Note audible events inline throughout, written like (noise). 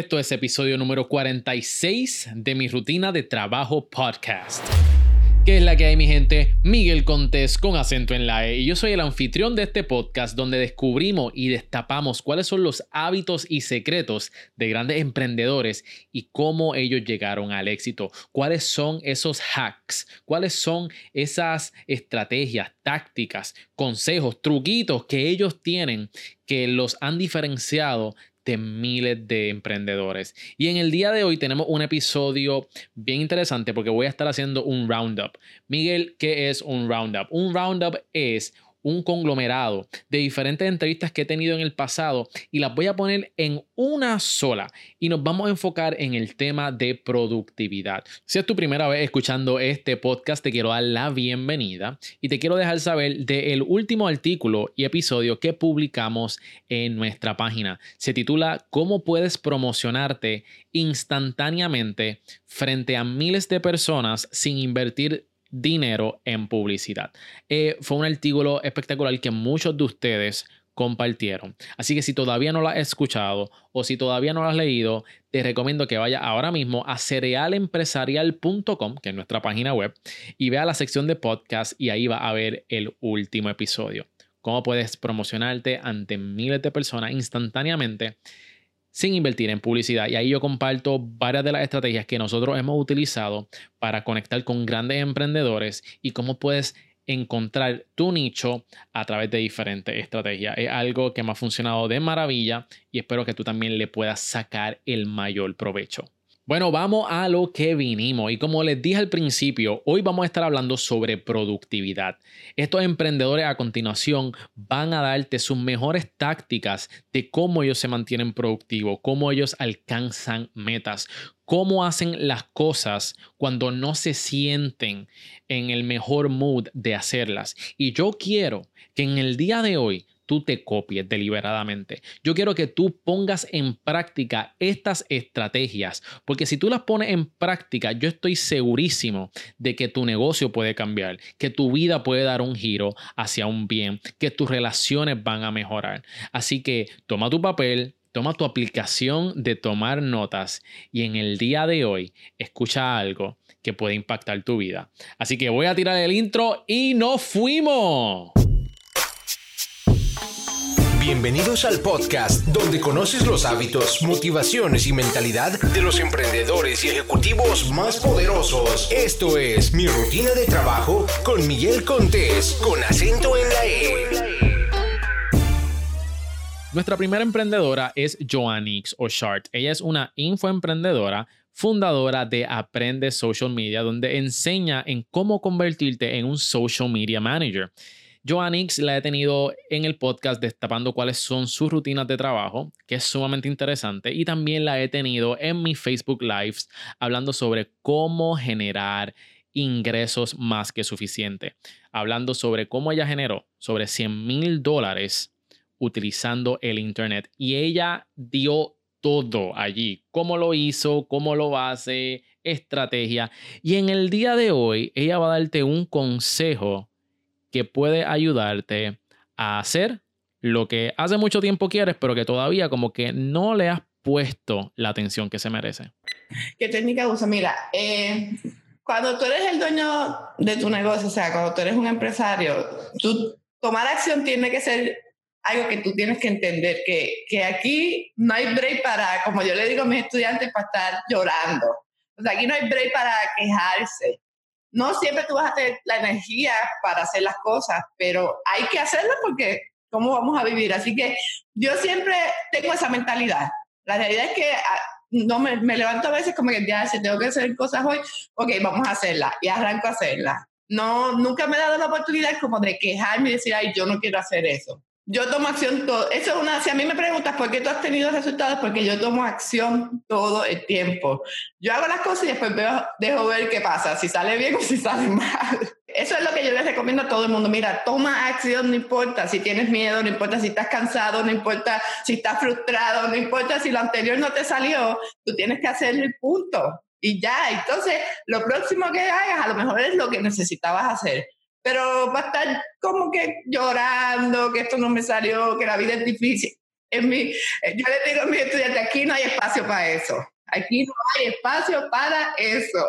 Esto es episodio número 46 de mi rutina de trabajo podcast. ¿Qué es la que hay, mi gente? Miguel Contés con acento en la E. Y yo soy el anfitrión de este podcast donde descubrimos y destapamos cuáles son los hábitos y secretos de grandes emprendedores y cómo ellos llegaron al éxito. Cuáles son esos hacks, cuáles son esas estrategias, tácticas, consejos, truquitos que ellos tienen que los han diferenciado de miles de emprendedores. Y en el día de hoy tenemos un episodio bien interesante porque voy a estar haciendo un roundup. Miguel, ¿qué es un roundup? Un roundup es un conglomerado de diferentes entrevistas que he tenido en el pasado y las voy a poner en una sola y nos vamos a enfocar en el tema de productividad. Si es tu primera vez escuchando este podcast, te quiero dar la bienvenida y te quiero dejar saber del último artículo y episodio que publicamos en nuestra página. Se titula ¿Cómo puedes promocionarte instantáneamente frente a miles de personas sin invertir dinero en publicidad. Eh, fue un artículo espectacular que muchos de ustedes compartieron. Así que si todavía no lo has escuchado o si todavía no lo has leído, te recomiendo que vaya ahora mismo a cerealempresarial.com, que es nuestra página web, y vea la sección de podcast y ahí va a ver el último episodio. Cómo puedes promocionarte ante miles de personas instantáneamente sin invertir en publicidad. Y ahí yo comparto varias de las estrategias que nosotros hemos utilizado para conectar con grandes emprendedores y cómo puedes encontrar tu nicho a través de diferentes estrategias. Es algo que me ha funcionado de maravilla y espero que tú también le puedas sacar el mayor provecho. Bueno, vamos a lo que vinimos y como les dije al principio, hoy vamos a estar hablando sobre productividad. Estos emprendedores a continuación van a darte sus mejores tácticas de cómo ellos se mantienen productivos, cómo ellos alcanzan metas, cómo hacen las cosas cuando no se sienten en el mejor mood de hacerlas. Y yo quiero que en el día de hoy tú te copies deliberadamente. Yo quiero que tú pongas en práctica estas estrategias, porque si tú las pones en práctica, yo estoy segurísimo de que tu negocio puede cambiar, que tu vida puede dar un giro hacia un bien, que tus relaciones van a mejorar. Así que toma tu papel, toma tu aplicación de tomar notas y en el día de hoy escucha algo que puede impactar tu vida. Así que voy a tirar el intro y nos fuimos. Bienvenidos al podcast donde conoces los hábitos, motivaciones y mentalidad de los emprendedores y ejecutivos más poderosos. Esto es Mi Rutina de Trabajo con Miguel Contés, con acento en la E. Nuestra primera emprendedora es Joannix o Shart. Ella es una infoemprendedora fundadora de Aprende Social Media, donde enseña en cómo convertirte en un social media manager. Joannix la he tenido en el podcast destapando cuáles son sus rutinas de trabajo, que es sumamente interesante, y también la he tenido en mis Facebook Lives hablando sobre cómo generar ingresos más que suficiente, hablando sobre cómo ella generó sobre 100 mil dólares utilizando el Internet y ella dio todo allí, cómo lo hizo, cómo lo hace, estrategia. Y en el día de hoy, ella va a darte un consejo que puede ayudarte a hacer lo que hace mucho tiempo quieres, pero que todavía como que no le has puesto la atención que se merece. ¿Qué técnica usa? Mira, eh, cuando tú eres el dueño de tu negocio, o sea, cuando tú eres un empresario, tú, tomar acción tiene que ser algo que tú tienes que entender, que, que aquí no hay break para, como yo le digo a mis estudiantes, para estar llorando. O sea, aquí no hay break para quejarse no siempre tú vas a tener la energía para hacer las cosas, pero hay que hacerlo porque ¿cómo vamos a vivir? Así que yo siempre tengo esa mentalidad. La realidad es que ah, no me, levanto a veces como que ya, si tengo que hacer cosas hoy, ok, vamos a hacerlas y arranco a hacerlas. No, nunca me he dado la oportunidad como de quejarme y decir, ay, yo no quiero hacer eso yo tomo acción todo. Eso es una, si a mí me preguntas por qué tú has tenido resultados, porque yo tomo acción todo el tiempo. Yo hago las cosas y después dejo ver qué pasa, si sale bien o si sale mal. Eso es lo que yo les recomiendo a todo el mundo. Mira, toma acción, no importa si tienes miedo, no importa si estás cansado, no importa si estás frustrado, no importa si lo anterior no te salió, tú tienes que hacer el punto. Y ya, entonces lo próximo que hagas a lo mejor es lo que necesitabas hacer pero va a estar como que llorando, que esto no me salió, que la vida es difícil. en mi, yo le digo a mis estudiantes, aquí no hay espacio para eso. Aquí no hay espacio para eso.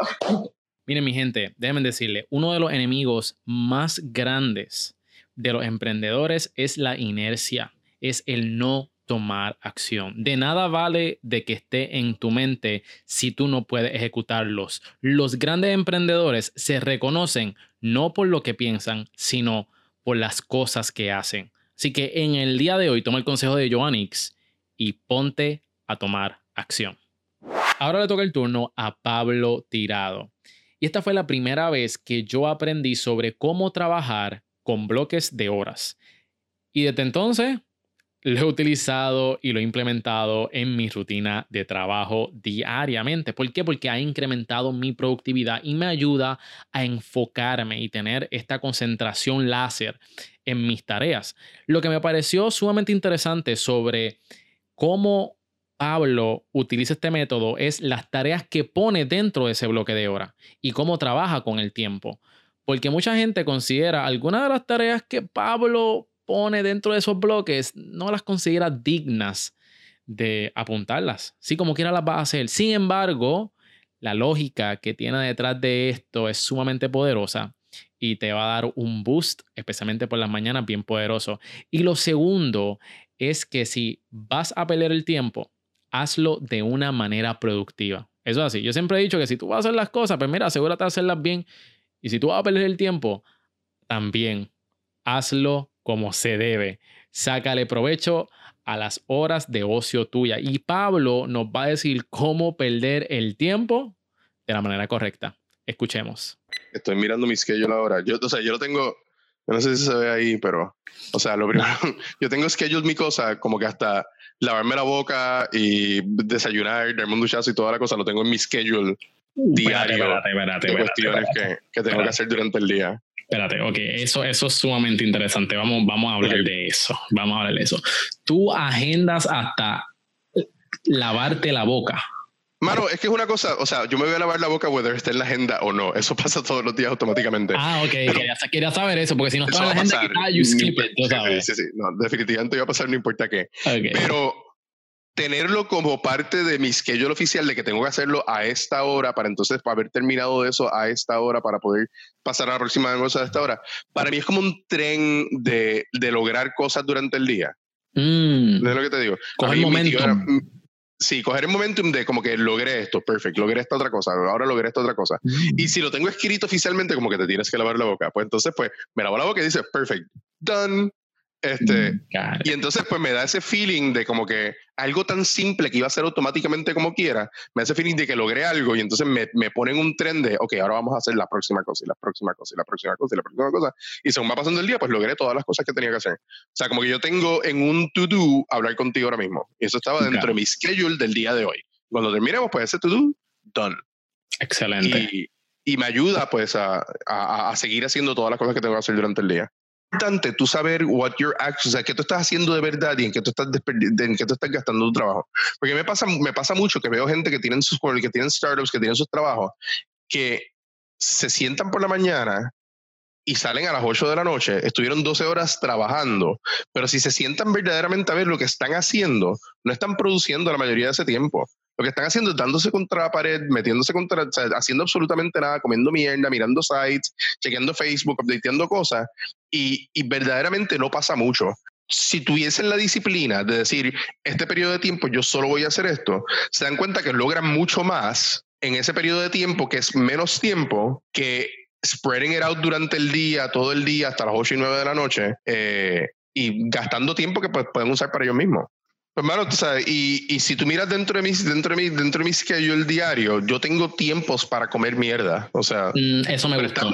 Miren, mi gente, déjenme decirle, uno de los enemigos más grandes de los emprendedores es la inercia, es el no tomar acción. De nada vale de que esté en tu mente si tú no puedes ejecutarlos. Los grandes emprendedores se reconocen no por lo que piensan, sino por las cosas que hacen. Así que en el día de hoy toma el consejo de Joannix y ponte a tomar acción. Ahora le toca el turno a Pablo Tirado. Y esta fue la primera vez que yo aprendí sobre cómo trabajar con bloques de horas. Y desde entonces lo he utilizado y lo he implementado en mi rutina de trabajo diariamente. ¿Por qué? Porque ha incrementado mi productividad y me ayuda a enfocarme y tener esta concentración láser en mis tareas. Lo que me pareció sumamente interesante sobre cómo Pablo utiliza este método es las tareas que pone dentro de ese bloque de hora y cómo trabaja con el tiempo. Porque mucha gente considera algunas de las tareas que Pablo pone dentro de esos bloques, no las considera dignas de apuntarlas. Sí, como quiera las va a hacer. Sin embargo, la lógica que tiene detrás de esto es sumamente poderosa y te va a dar un boost, especialmente por las mañanas, bien poderoso. Y lo segundo es que si vas a pelear el tiempo, hazlo de una manera productiva. Eso es así. Yo siempre he dicho que si tú vas a hacer las cosas, pues mira, asegúrate de hacerlas bien. Y si tú vas a perder el tiempo, también hazlo como se debe. Sácale provecho a las horas de ocio tuya. Y Pablo nos va a decir cómo perder el tiempo de la manera correcta. Escuchemos. Estoy mirando mi schedule ahora. Yo, o sea, yo lo tengo, no sé si se ve ahí, pero, o sea, lo primero, (laughs) yo tengo schedule mi cosa como que hasta lavarme la boca y desayunar, darme un duchazo y toda la cosa, lo tengo en mi schedule diario espérate, espérate, de cuestiones que, que, tengo que hacer durante el día. Espérate, ok, eso, eso es sumamente interesante. Vamos, vamos a hablar de eso. Vamos a hablar de eso. Tú agendas hasta lavarte la boca. Mano, es que es una cosa, o sea, yo me voy a lavar la boca whether esté en la agenda o no. Eso (laughs) pasa todos los días automáticamente. Ah, ok, quería, quería, saber eso, porque si no está en la agenda, ah, you skip it, tú sabes. Sí, sí, sí, no, definitivamente va a pasar, no importa qué. Okay. Pero tenerlo como parte de mi schedule oficial de que tengo que hacerlo a esta hora para entonces haber terminado eso a esta hora para poder pasar a la próxima cosa a esta hora, para mí es como un tren de, de lograr cosas durante el día. Mm. es lo que te digo? Coger el momentum. Sí, coger el momentum de como que logré esto, perfecto, logré esta otra cosa, ahora logré esta otra cosa. Mm. Y si lo tengo escrito oficialmente, como que te tienes que lavar la boca. Pues entonces, pues, me lavo la boca y dice, perfect, done, este, y entonces pues me da ese feeling de como que algo tan simple que iba a ser automáticamente como quiera, me da ese feeling de que logré algo y entonces me, me ponen un tren de, ok, ahora vamos a hacer la próxima cosa y la próxima cosa y la próxima cosa y la próxima cosa. Y según va pasando el día, pues logré todas las cosas que tenía que hacer. O sea, como que yo tengo en un to-do hablar contigo ahora mismo. Y eso estaba dentro de mi schedule del día de hoy. Cuando terminemos, pues ese to-do, done. Excelente. Y, y me ayuda pues a, a, a seguir haciendo todas las cosas que tengo que hacer durante el día importante tú saber what your actions, o sea, qué tú estás haciendo de verdad y en qué tú estás, en qué tú estás gastando tu trabajo. Porque me pasa, me pasa mucho que veo gente que tienen sus que tienen startups, que tienen sus trabajos, que se sientan por la mañana y salen a las 8 de la noche, estuvieron 12 horas trabajando, pero si se sientan verdaderamente a ver lo que están haciendo, no están produciendo la mayoría de ese tiempo. Lo que están haciendo es dándose contra la pared, metiéndose contra, o sea, haciendo absolutamente nada, comiendo mierda, mirando sites, chequeando Facebook, updateando cosas, y, y verdaderamente no pasa mucho si tuviesen la disciplina de decir, este periodo de tiempo yo solo voy a hacer esto, se dan cuenta que logran mucho más en ese periodo de tiempo, que es menos tiempo que spreading it out durante el día, todo el día, hasta las 8 y 9 de la noche, eh, y gastando tiempo que pues, pueden usar para ellos mismos. Pues, mano, tú sabes, y, y, si tú miras dentro de mi, dentro de mi, dentro de mi schedule diario, yo tengo tiempos para comer mierda. O sea, mm, eso me gusta.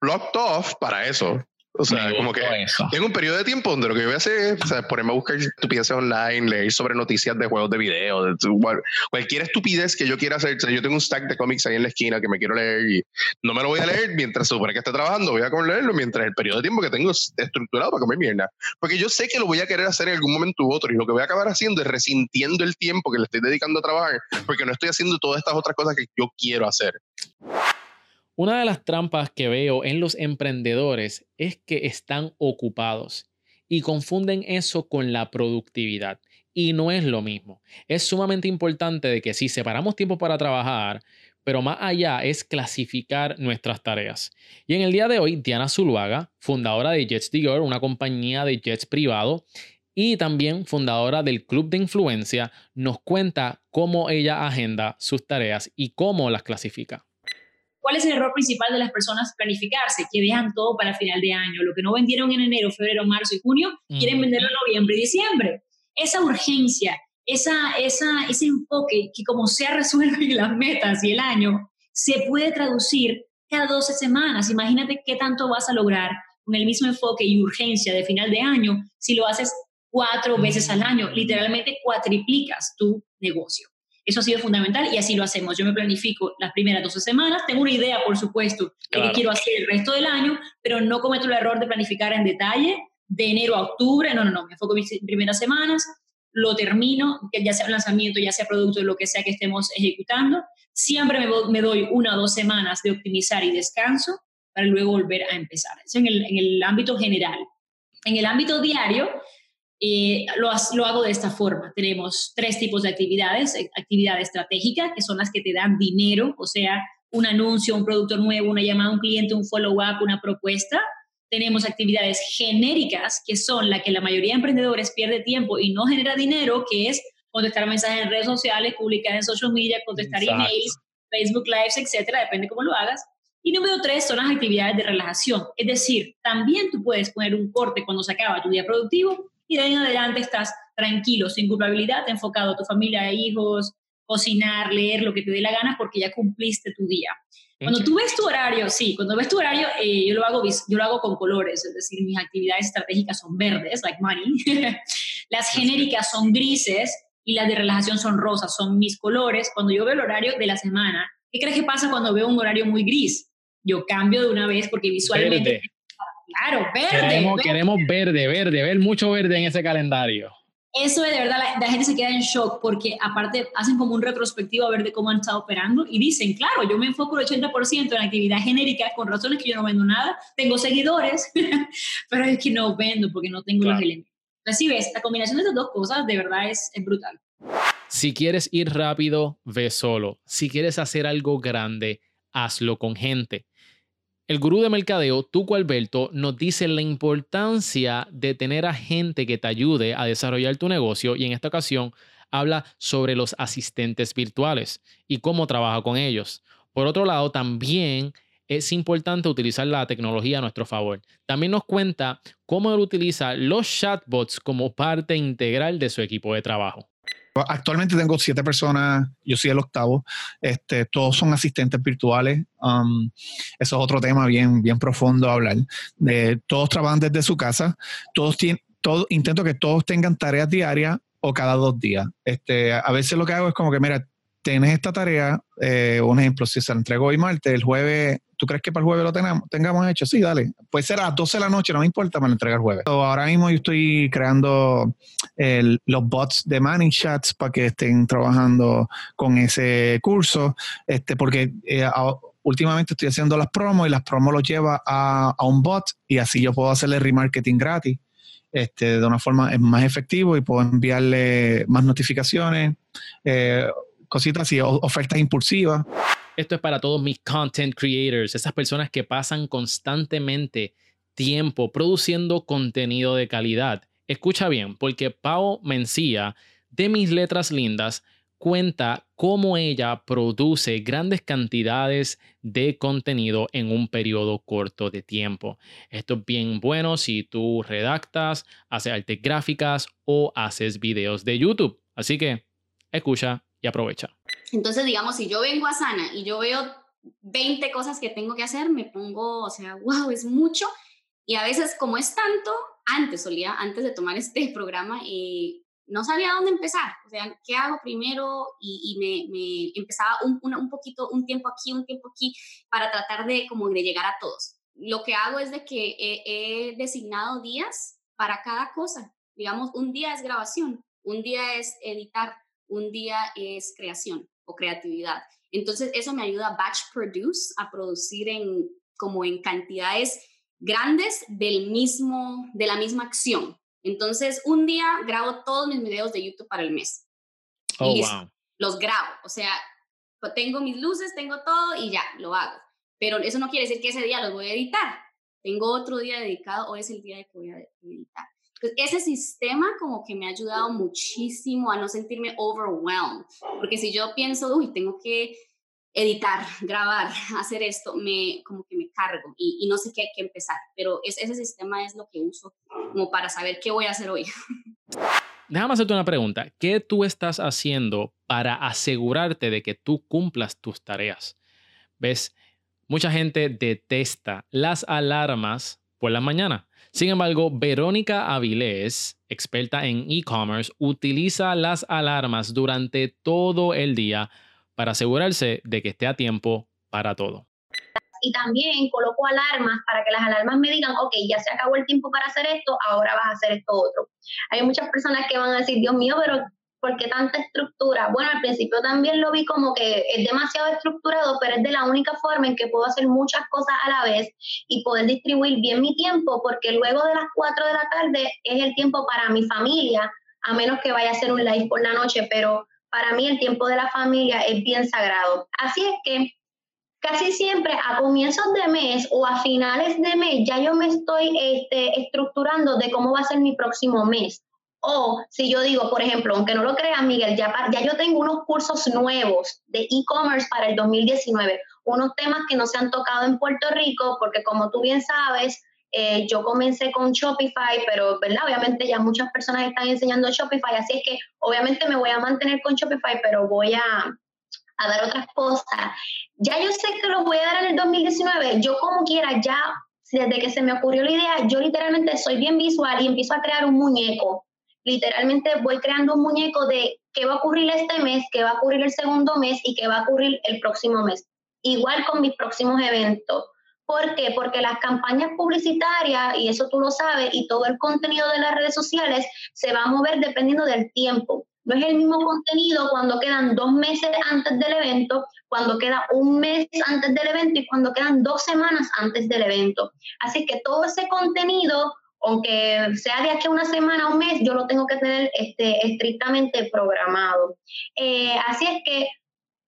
Blocked off para eso. O sea, como que eso. tengo un periodo de tiempo donde lo que yo voy a hacer es o sea, ponerme a buscar estupideces online, leer sobre noticias de juegos de video, de cualquier estupidez que yo quiera hacer. O sea, yo tengo un stack de cómics ahí en la esquina que me quiero leer y no me lo voy a leer mientras supone que esté trabajando, voy a leerlo mientras el periodo de tiempo que tengo es estructurado para comer mierda. Porque yo sé que lo voy a querer hacer en algún momento u otro y lo que voy a acabar haciendo es resintiendo el tiempo que le estoy dedicando a trabajar porque no estoy haciendo todas estas otras cosas que yo quiero hacer. Una de las trampas que veo en los emprendedores es que están ocupados y confunden eso con la productividad. y no es lo mismo. Es sumamente importante de que si separamos tiempo para trabajar, pero más allá es clasificar nuestras tareas. Y en el día de hoy, Diana Zuluaga, fundadora de Jets Dior, una compañía de jets privado, y también fundadora del Club de Influencia, nos cuenta cómo ella agenda sus tareas y cómo las clasifica. ¿Cuál es el error principal de las personas? Planificarse, que dejan todo para final de año. Lo que no vendieron en enero, febrero, marzo y junio, quieren venderlo en noviembre y diciembre. Esa urgencia, esa, esa, ese enfoque que como sea resuelven (laughs) las metas y el año, se puede traducir cada 12 semanas. Imagínate qué tanto vas a lograr con el mismo enfoque y urgencia de final de año si lo haces cuatro veces al año. Literalmente cuatriplicas tu negocio. Eso ha sido fundamental y así lo hacemos. Yo me planifico las primeras 12 semanas, tengo una idea, por supuesto, de qué quiero hacer el resto del año, pero no cometo el error de planificar en detalle de enero a octubre. No, no, no, me enfoco en mis primeras semanas, lo termino, que ya sea un lanzamiento, ya sea producto, lo que sea que estemos ejecutando. Siempre me, doy una o dos semanas de optimizar y descanso para luego volver a empezar. Eso en el, en el ámbito general. En el ámbito diario, eh, lo, lo, hago de esta forma. Tenemos tres tipos de actividades. Eh, actividad estratégica, que son las que te dan dinero, o sea, un anuncio, un producto nuevo, una llamada a un cliente, un follow-up, una propuesta. Tenemos actividades genéricas, que son las que la mayoría de emprendedores pierde tiempo y no genera dinero, que es contestar mensajes en redes sociales, publicar en social media, contestar emails, Facebook Lives, etcétera, depende cómo lo hagas. Y número tres son las actividades de relajación. Es decir, también tú puedes poner un corte cuando se acaba tu día productivo y de ahí en adelante estás tranquilo, sin culpabilidad, enfocado a tu familia, hijos, cocinar, leer, lo que te dé la gana, porque ya cumpliste tu día. Cuando tú ves tu horario, sí, cuando ves tu horario, eh, yo, lo hago, yo lo hago con colores, es decir, mis actividades estratégicas son verdes, like money, (laughs) las genéricas son grises y las de relajación son rosas, son mis colores. Cuando yo veo el horario de la semana, ¿qué crees que pasa cuando veo un horario muy gris? Yo cambio de una vez porque visualmente Claro, verde queremos, verde, verde, ver mucho verde en ese calendario. Eso es de verdad, la, gente se queda en shock porque aparte hacen como un retrospectivo a ver de cómo han estado operando y dicen, claro, yo me enfoco el 80% en actividad genérica con razones que yo no vendo nada, tengo seguidores, (laughs) pero es que no vendo porque no tengo los elementos. Si ves, la combinación de estas dos cosas de verdad es, es brutal. Si quieres ir rápido, ve solo. Si quieres hacer algo grande, hazlo con gente. El gurú de mercadeo, Tuco Alberto, nos dice la importancia de tener a gente que te ayude a desarrollar tu negocio y en esta ocasión habla sobre los asistentes virtuales y cómo trabaja con ellos. Por otro lado, también es importante utilizar la tecnología a nuestro favor. También nos cuenta cómo él utiliza los chatbots como parte integral de su equipo de trabajo. Actualmente tengo siete personas, yo soy el octavo, este, todos son asistentes virtuales. Um, eso es otro tema bien, bien profundo a hablar. Todos trabajan desde su casa, todos todo, intento que todos tengan tareas diarias o cada dos días. Este, a veces lo que hago es como que, mira, tienes esta tarea, eh, un ejemplo, si se la entrego hoy martes, el jueves, ¿tú crees que para el jueves lo tengamos, tengamos hecho? Sí, dale. Puede ser a las 12 de la noche, no me importa, me lo entrega el jueves. ahora mismo yo estoy creando los bots de Manning Chats para que estén trabajando con ese curso, este, porque eh, últimamente estoy haciendo las promos y las promos los lleva a, a un bot y así yo puedo hacerle remarketing gratis. Este, de una forma más efectivo y puedo enviarle más notificaciones, eh, cositas así, ofertas impulsivas. Esto es para todos mis content creators, esas personas que pasan constantemente tiempo produciendo contenido de calidad. Escucha bien, porque Pau Mencía de Mis Letras Lindas cuenta cómo ella produce grandes cantidades de contenido en un periodo corto de tiempo. Esto es bien bueno si tú redactas, haces artes gráficas o haces videos de YouTube. Así que escucha y aprovecha. Entonces, digamos, si yo vengo a Sana y yo veo 20 cosas que tengo que hacer, me pongo, o sea, (laughs) wow, es mucho. Y a veces, como es tanto, antes solía, antes de tomar este (laughs) programa, eh, no sabía dónde empezar. O sea, ¿qué hago primero? Y, me, me, empezaba un, un, poquito, un tiempo aquí, un tiempo aquí, para tratar de como de llegar a todos. Lo que hago es de que he designado días para cada cosa. Digamos, un día es grabación, un día es editar, un día es creación o creatividad. Entonces, eso me ayuda a batch produce, a producir en, como en cantidades grandes del mismo, de la misma acción. Entonces, un día grabo todos mis videos de YouTube para el mes. Oh, Y wow. Los grabo, o sea, tengo mis luces, tengo todo y ya, lo hago. Pero eso no quiere decir que ese día los voy a editar. Tengo otro día dedicado, hoy es el día de que voy a editar. Entonces, ese sistema como que me ha ayudado muchísimo a no sentirme overwhelmed, porque si yo pienso, uy, tengo que editar, grabar, (laughs) hacer esto, me como que me cargo y, y no sé qué, qué empezar, pero es, ese sistema es lo que uso como para saber qué voy a hacer hoy. (laughs) Déjame hacerte una pregunta. ¿Qué tú estás haciendo para asegurarte de que tú cumplas tus tareas? ¿Ves? Mucha gente detesta las alarmas por la mañana. Sin embargo, Verónica Avilés, experta en e-commerce, utiliza las alarmas durante todo el día para asegurarse de que esté a tiempo para todo. y también coloco alarmas para que las alarmas me digan, ok, ya se acabó el tiempo para hacer esto, ahora vas a hacer esto otro. Hay muchas personas que van a decir, Dios mío, pero ¿por qué tanta estructura? Bueno, al principio también lo vi como que es demasiado estructurado, pero es de la única forma en que puedo hacer muchas cosas a la vez y poder distribuir bien mi tiempo, porque luego de las 4 de la tarde es el tiempo para mi familia, a menos que vaya a hacer un live por la noche, pero para mí el tiempo de la familia es bien sagrado. Así es que casi siempre a comienzos de mes o a finales de mes ya yo me estoy este, estructurando de cómo va a ser mi próximo mes. O si yo digo, por ejemplo, aunque no lo crean, Miguel, ya, ya yo tengo unos cursos nuevos de e-commerce para el 2019, unos temas que no se han tocado en Puerto Rico, porque como tú bien sabes, eh, yo comencé con Shopify, pero ¿verdad? obviamente ya muchas personas están enseñando Shopify, así es que obviamente me voy a mantener con Shopify, pero voy a, a dar otras cosas. Ya yo sé que los voy a dar en el 2019, yo como quiera, ya desde que se me ocurrió la idea, yo literalmente soy bien visual y empiezo a crear un muñeco. Literalmente voy creando un muñeco de qué va a ocurrir este mes, qué va a ocurrir el segundo mes y qué va a ocurrir el próximo mes. Igual con mis próximos eventos. ¿Por qué? Porque las campañas publicitarias, y eso tú lo sabes, y todo el contenido de las redes sociales se va a mover dependiendo del tiempo. No es el mismo contenido cuando quedan dos meses antes del evento, cuando queda un mes antes del evento y cuando quedan dos semanas antes del evento. Así que todo ese contenido, aunque sea de aquí a una semana o un mes, yo lo tengo que tener este, estrictamente programado. Eh, así es que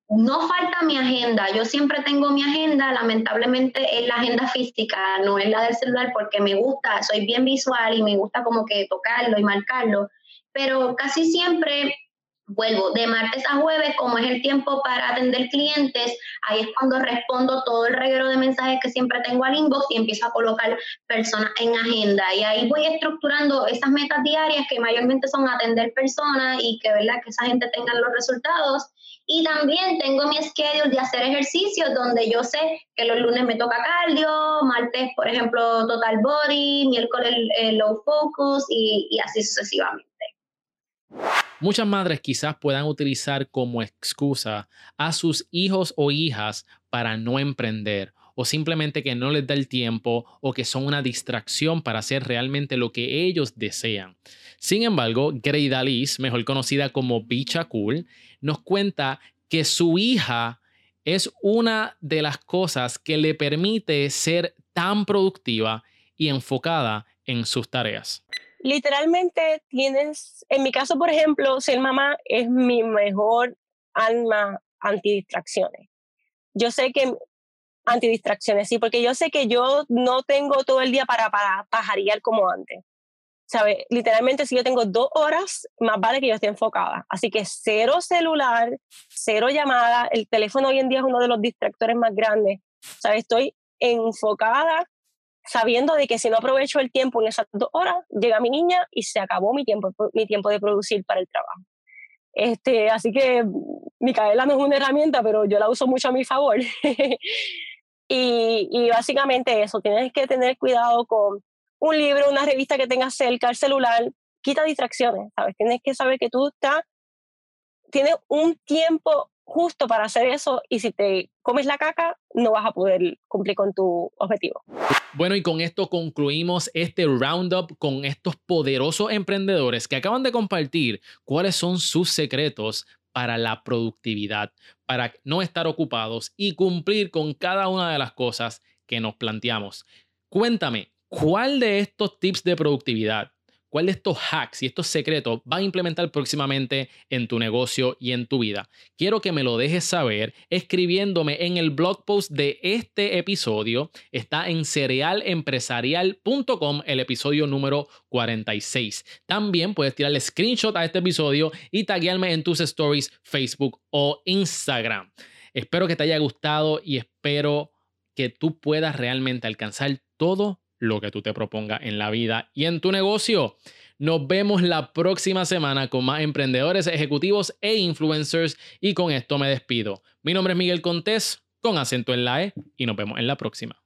no falta mi agenda. Yo siempre tengo mi agenda, lamentablemente es la agenda física, no es la del celular porque me gusta, soy bien visual y me gusta como que tocarlo y marcarlo pero casi siempre vuelvo de martes a jueves, como es el tiempo para atender clientes, ahí es cuando respondo todo el reguero de mensajes que siempre tengo al inbox y empiezo a colocar personas en agenda. Y ahí voy estructurando esas metas diarias que mayormente son atender personas y que, ¿verdad? que esa gente tenga los resultados. Y también tengo mi schedule de hacer ejercicios donde yo sé que los lunes me toca cardio, martes, por ejemplo, total body, miércoles eh, low focus y, y así sucesivamente. Muchas madres quizás puedan utilizar como excusa a sus hijos o hijas para no emprender o simplemente que no les da el tiempo o que son una distracción para hacer realmente lo que ellos desean. Sin embargo, Greida Liz, mejor conocida como Bicha Cool, nos cuenta que su hija es una de las cosas que le permite ser tan productiva y enfocada en sus tareas literalmente tienes, en mi caso, por ejemplo, ser mamá es mi mejor alma antidistracciones. Yo sé que antidistracciones, sí, porque yo sé que yo no tengo todo el día para, para pajarear como antes. ¿Sabes? Literalmente, si yo tengo dos horas, más vale que yo esté enfocada. Así que cero celular, cero llamada. El teléfono hoy en día es uno de los distractores más grandes. ¿Sabes? Estoy enfocada sabiendo de que si no aprovecho el tiempo en esas dos horas, llega mi niña y se acabó mi tiempo, mi tiempo de producir para el trabajo. Este, así que Micaela no es una herramienta, pero yo la uso mucho a mi favor. (laughs) y, y básicamente eso, tienes que tener cuidado con un libro, una revista que tengas cerca, el celular, quita distracciones, ¿sabes? Tienes que saber que tú estás, tienes un tiempo justo para hacer eso y si te comes la caca no vas a poder cumplir con tu objetivo. Bueno, y con esto concluimos este roundup con estos poderosos emprendedores que acaban de compartir cuáles son sus secretos para la productividad, para no estar ocupados y cumplir con cada una de las cosas que nos planteamos. Cuéntame, ¿cuál de estos tips de productividad, cuál de estos hacks y estos secretos va a implementar próximamente en tu negocio y en tu vida. Quiero que me lo dejes saber escribiéndome en el blog post de este episodio. Está en cerealempresarial.com el episodio número 46. También puedes tirarle screenshot a este episodio y taguearme en tus stories Facebook o Instagram. Espero que te haya gustado y espero que tú puedas realmente alcanzar todo lo que tú te propongas en la vida y en tu negocio. Nos vemos la próxima semana con más emprendedores, ejecutivos e influencers y con esto me despido. Mi nombre es Miguel Contés con acento en la E y nos vemos en la próxima.